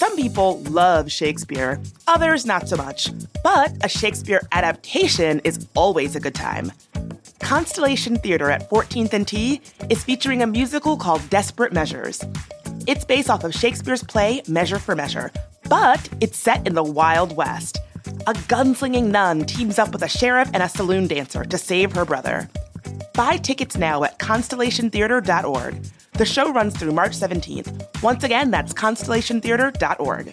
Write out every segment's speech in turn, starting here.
Some people love Shakespeare, others not so much. But a Shakespeare adaptation is always a good time. Constellation Theater at 14th and T is featuring a musical called Desperate Measures. It's based off of Shakespeare's play Measure for Measure, but it's set in the Wild West. A gunslinging nun teams up with a sheriff and a saloon dancer to save her brother. Buy tickets now at constellationtheater.org. The show runs through March 17th. Once again, that's constellationtheater.org.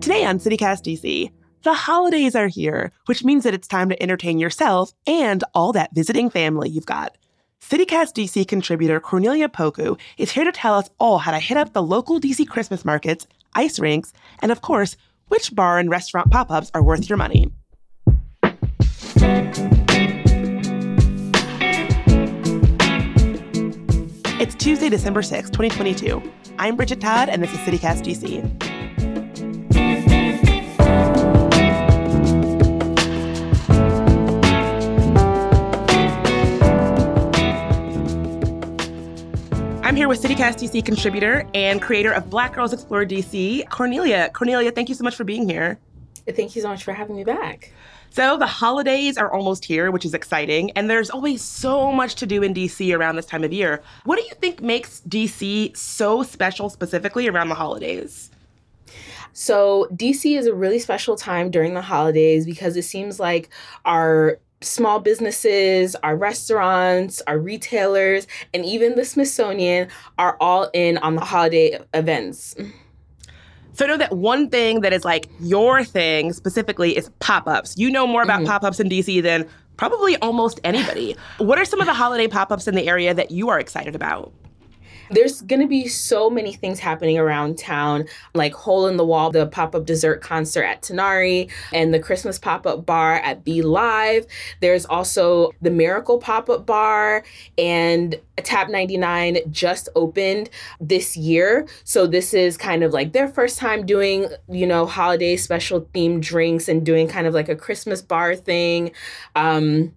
Today on CityCast DC, the holidays are here, which means that it's time to entertain yourself and all that visiting family you've got. CityCast DC contributor Cornelia Poku is here to tell us all how to hit up the local DC Christmas markets, ice rinks, and of course, which bar and restaurant pop ups are worth your money. It's Tuesday, December 6, 2022. I'm Bridget Todd, and this is CityCast DC. I'm here with CityCast DC contributor and creator of Black Girls Explore DC, Cornelia. Cornelia, thank you so much for being here. Thank you so much for having me back. So, the holidays are almost here, which is exciting, and there's always so much to do in DC around this time of year. What do you think makes DC so special specifically around the holidays? So, DC is a really special time during the holidays because it seems like our small businesses, our restaurants, our retailers, and even the Smithsonian are all in on the holiday events. So I know that one thing that is like your thing specifically is pop-ups. You know more about mm-hmm. pop-ups in DC than probably almost anybody. what are some of the holiday pop-ups in the area that you are excited about? There's going to be so many things happening around town, like Hole in the Wall, the pop up dessert concert at Tinari, and the Christmas pop up bar at Be Live. There's also the Miracle pop up bar, and Tap 99 just opened this year. So this is kind of like their first time doing, you know, holiday special themed drinks and doing kind of like a Christmas bar thing. Um,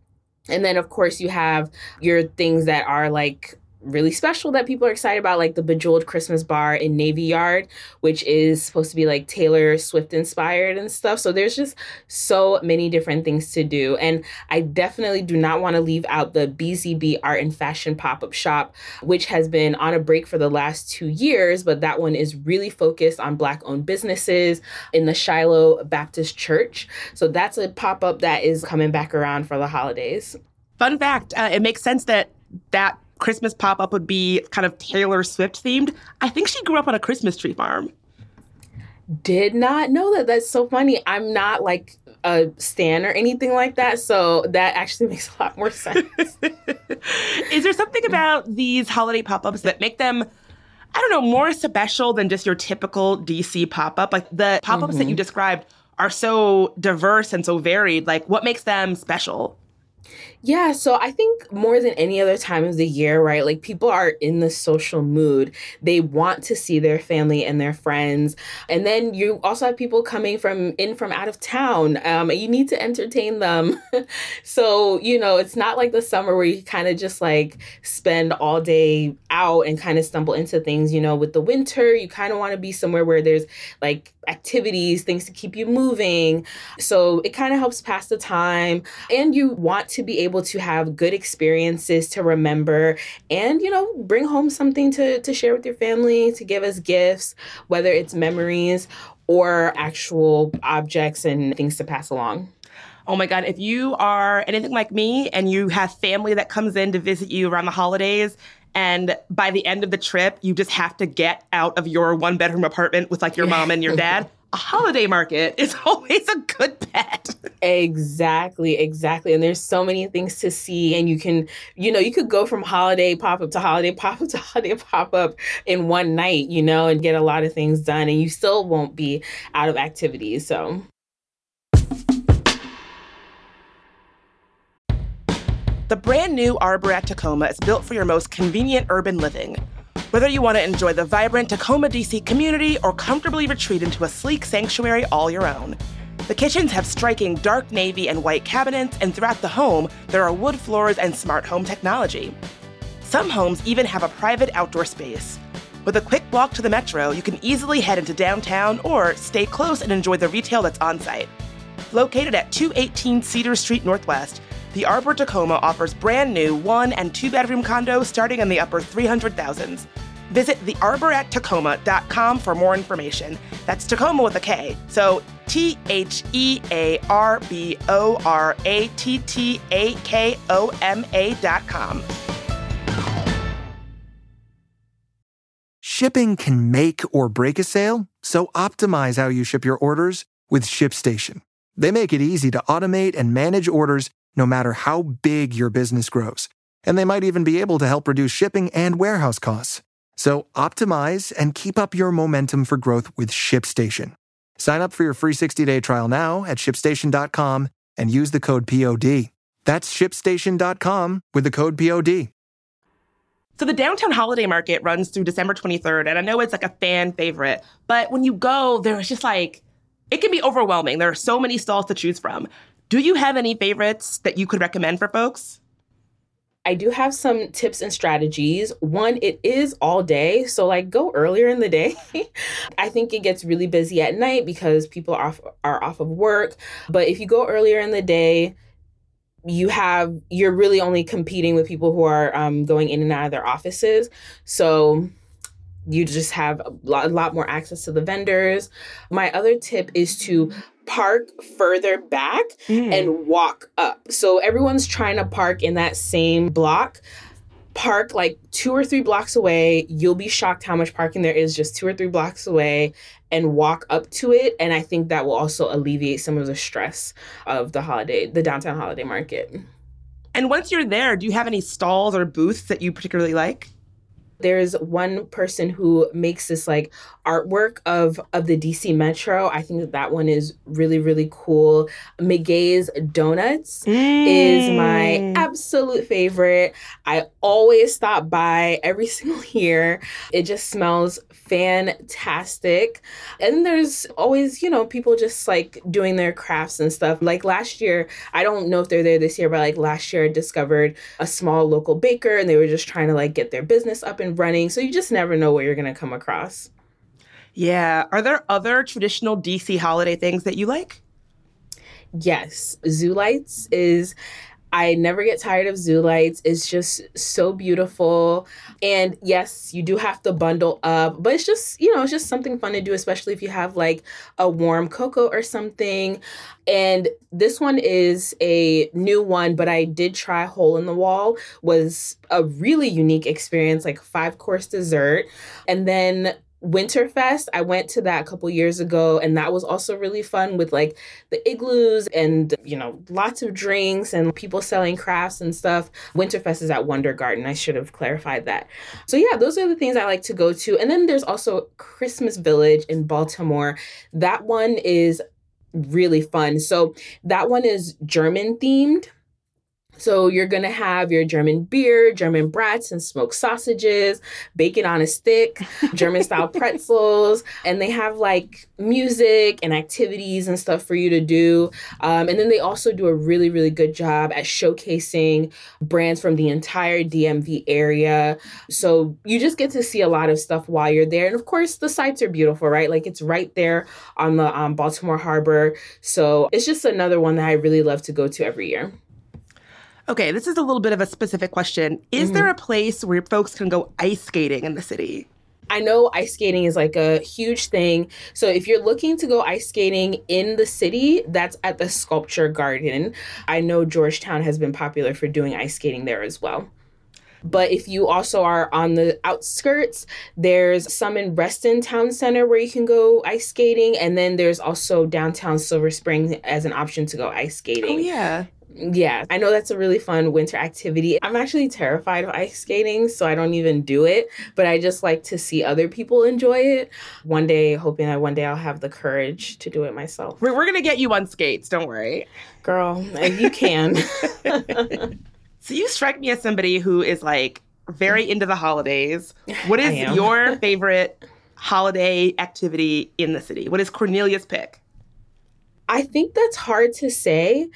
and then, of course, you have your things that are like really special that people are excited about, like the Bejeweled Christmas Bar in Navy Yard, which is supposed to be like Taylor Swift inspired and stuff. So there's just so many different things to do. And I definitely do not want to leave out the BZB Art and Fashion pop up shop, which has been on a break for the last two years, but that one is really focused on Black owned businesses in the Shiloh Baptist Church. So that's a pop up that is coming back around for the holidays. Fun fact uh, it makes sense that that Christmas pop up would be kind of Taylor Swift themed. I think she grew up on a Christmas tree farm. Did not know that. That's so funny. I'm not like a stan or anything like that. So that actually makes a lot more sense. Is there something about these holiday pop ups that make them, I don't know, more special than just your typical DC pop up? Like the pop ups mm-hmm. that you mm-hmm. described are so diverse and so varied. Like what makes them special? Yeah, so I think more than any other time of the year, right? Like people are in the social mood. They want to see their family and their friends. And then you also have people coming from in from out of town. Um, you need to entertain them. so, you know, it's not like the summer where you kind of just like spend all day out and kind of stumble into things, you know, with the winter, you kind of want to be somewhere where there's like activities, things to keep you moving. So it kind of helps pass the time. And you want to be able to have good experiences to remember and, you know, bring home something to, to share with your family, to give us gifts, whether it's memories or actual objects and things to pass along. Oh my God, if you are anything like me and you have family that comes in to visit you around the holidays, and by the end of the trip, you just have to get out of your one bedroom apartment with like your mom and your dad, a holiday market is always a good bet. Exactly, exactly. And there's so many things to see. And you can, you know, you could go from holiday pop up to holiday pop up to holiday pop up in one night, you know, and get a lot of things done. And you still won't be out of activities. So. The brand new Arbor at Tacoma is built for your most convenient urban living. Whether you want to enjoy the vibrant Tacoma DC community or comfortably retreat into a sleek sanctuary all your own. The kitchens have striking dark navy and white cabinets, and throughout the home, there are wood floors and smart home technology. Some homes even have a private outdoor space. With a quick walk to the metro, you can easily head into downtown or stay close and enjoy the retail that's on site. Located at 218 Cedar Street Northwest, the Arbor Tacoma offers brand new one and two bedroom condos starting in the upper 300,000s. Visit thearborattacoma.com for more information. That's Tacoma with a K. So T H E A R B O R A T T A K O M A dot com. Shipping can make or break a sale, so optimize how you ship your orders with ShipStation. They make it easy to automate and manage orders no matter how big your business grows. And they might even be able to help reduce shipping and warehouse costs. So optimize and keep up your momentum for growth with ShipStation. Sign up for your free 60-day trial now at shipstation.com and use the code POD. That's shipstation.com with the code POD. So the downtown holiday market runs through December 23rd, and I know it's like a fan favorite, but when you go, there's just like, it can be overwhelming. There are so many stalls to choose from. Do you have any favorites that you could recommend for folks? I do have some tips and strategies. One, it is all day. So, like, go earlier in the day. I think it gets really busy at night because people are off, are off of work. But if you go earlier in the day, you have you're really only competing with people who are um, going in and out of their offices so you just have a lot, a lot more access to the vendors my other tip is to park further back mm. and walk up so everyone's trying to park in that same block park like two or three blocks away. You'll be shocked how much parking there is just two or three blocks away and walk up to it. And I think that will also alleviate some of the stress of the holiday, the downtown holiday market. And once you're there, do you have any stalls or booths that you particularly like? There's one person who makes this like artwork of of the DC Metro. I think that that one is really really cool. McGay's Donuts mm. is my mm. absolute favorite. I always stop by every single year. It just smells fantastic. And there's always, you know, people just like doing their crafts and stuff. Like last year, I don't know if they're there this year, but like last year I discovered a small local baker and they were just trying to like get their business up and and running. So you just never know what you're going to come across. Yeah. Are there other traditional DC holiday things that you like? Yes. Zoo Lights is I never get tired of zoo lights. It's just so beautiful. And yes, you do have to bundle up, but it's just, you know, it's just something fun to do, especially if you have like a warm cocoa or something. And this one is a new one, but I did try Hole in the Wall was a really unique experience, like five course dessert. And then Winterfest, I went to that a couple years ago, and that was also really fun with like the igloos and you know lots of drinks and people selling crafts and stuff. Winterfest is at Wunder Garden. I should have clarified that. So yeah, those are the things I like to go to. And then there's also Christmas Village in Baltimore. That one is really fun. So that one is German themed. So you're gonna have your German beer, German brats and smoked sausages, bacon on a stick, German style pretzels, and they have like music and activities and stuff for you to do. Um, and then they also do a really, really good job at showcasing brands from the entire DMV area. So you just get to see a lot of stuff while you're there. And of course, the sites are beautiful, right? Like it's right there on the um, Baltimore Harbor. So it's just another one that I really love to go to every year. Okay, this is a little bit of a specific question. Is mm-hmm. there a place where folks can go ice skating in the city? I know ice skating is like a huge thing. So if you're looking to go ice skating in the city, that's at the Sculpture Garden. I know Georgetown has been popular for doing ice skating there as well. But if you also are on the outskirts, there's some in Reston Town Center where you can go ice skating. And then there's also downtown Silver Spring as an option to go ice skating. Oh, yeah yeah, I know that's a really fun winter activity. I'm actually terrified of ice skating, so I don't even do it, but I just like to see other people enjoy it. One day, hoping that one day I'll have the courage to do it myself. We're, we're going to get you on skates, don't worry. Girl, you can. so you strike me as somebody who is like very into the holidays. What is your favorite holiday activity in the city? What is Cornelia's pick? I think that's hard to say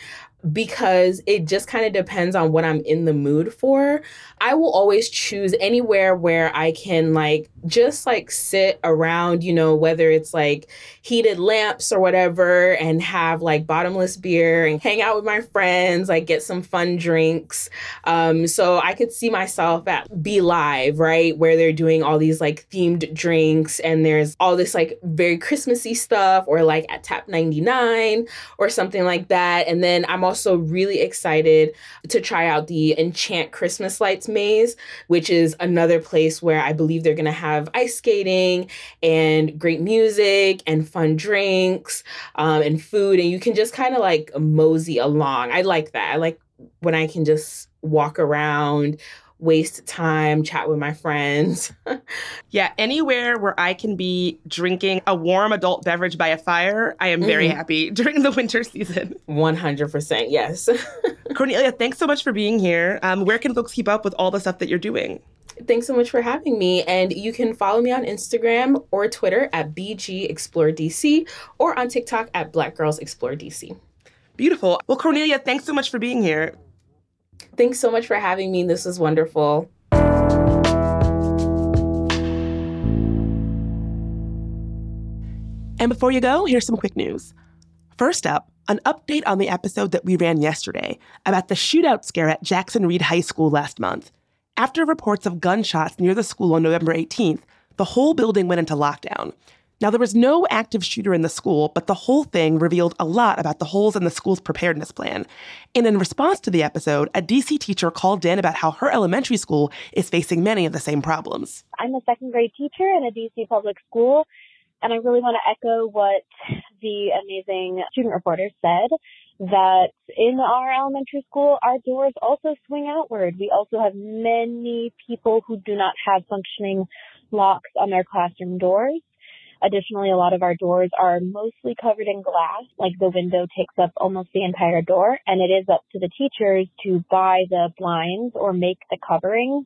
because it just kind of depends on what I'm in the mood for. I will always choose anywhere where I can like just like sit around, you know, whether it's like heated lamps or whatever and have like bottomless beer and hang out with my friends, like get some fun drinks. Um, so I could see myself at Be Live, right? Where they're doing all these like themed drinks and there's all this like very Christmassy stuff or like at Tap 99 or something like that. And then I'm also really excited to try out the Enchant Christmas Lights Maze, which is another place where I believe they're going to have ice skating and great music and fun drinks um, and food. And you can just kind of like mosey along. I like that. I like when I can just walk around waste time, chat with my friends. yeah, anywhere where I can be drinking a warm adult beverage by a fire, I am very mm. happy during the winter season. 100%, yes. Cornelia, thanks so much for being here. Um, where can folks keep up with all the stuff that you're doing? Thanks so much for having me. And you can follow me on Instagram or Twitter at BG Explore DC or on TikTok at Black Girls Explore DC. Beautiful. Well, Cornelia, thanks so much for being here. Thanks so much for having me. This was wonderful. And before you go, here's some quick news. First up, an update on the episode that we ran yesterday about the shootout scare at Jackson Reed High School last month. After reports of gunshots near the school on November 18th, the whole building went into lockdown. Now, there was no active shooter in the school, but the whole thing revealed a lot about the holes in the school's preparedness plan. And in response to the episode, a DC teacher called in about how her elementary school is facing many of the same problems. I'm a second grade teacher in a DC public school, and I really want to echo what the amazing student reporter said that in our elementary school, our doors also swing outward. We also have many people who do not have functioning locks on their classroom doors. Additionally, a lot of our doors are mostly covered in glass, like the window takes up almost the entire door, and it is up to the teachers to buy the blinds or make the coverings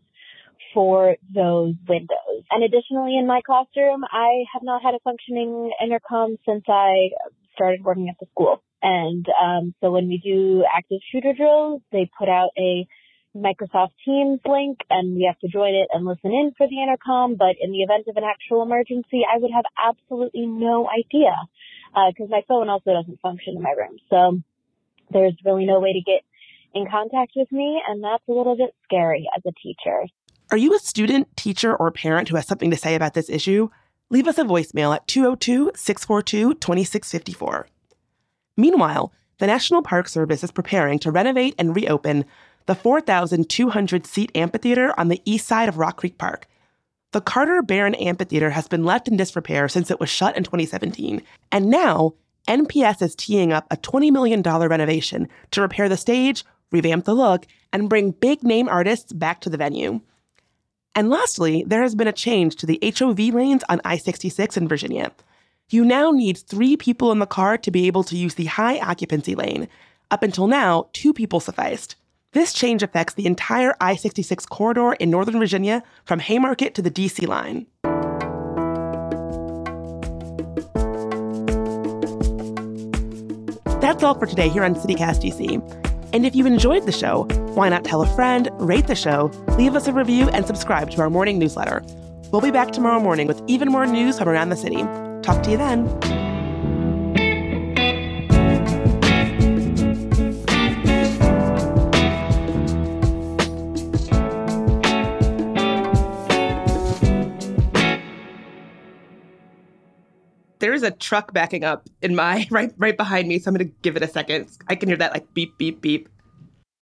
for those windows. And additionally, in my classroom, I have not had a functioning intercom since I started working at the school. And um, so when we do active shooter drills, they put out a Microsoft Teams link and we have to join it and listen in for the intercom. But in the event of an actual emergency, I would have absolutely no idea because uh, my phone also doesn't function in my room. So there's really no way to get in contact with me. And that's a little bit scary as a teacher. Are you a student, teacher, or parent who has something to say about this issue? Leave us a voicemail at 202 642 2654. Meanwhile, the National Park Service is preparing to renovate and reopen the 4,200 seat amphitheater on the east side of Rock Creek Park. The Carter Barron Amphitheater has been left in disrepair since it was shut in 2017, and now NPS is teeing up a $20 million renovation to repair the stage, revamp the look, and bring big name artists back to the venue. And lastly, there has been a change to the HOV lanes on I 66 in Virginia. You now need three people in the car to be able to use the high occupancy lane. Up until now, two people sufficed. This change affects the entire I 66 corridor in Northern Virginia from Haymarket to the DC line. That's all for today here on CityCast DC. And if you enjoyed the show, why not tell a friend, rate the show, leave us a review, and subscribe to our morning newsletter? We'll be back tomorrow morning with even more news from around the city. Talk to you then. There is a truck backing up in my right right behind me, so I'm gonna give it a second. I can hear that like beep beep beep.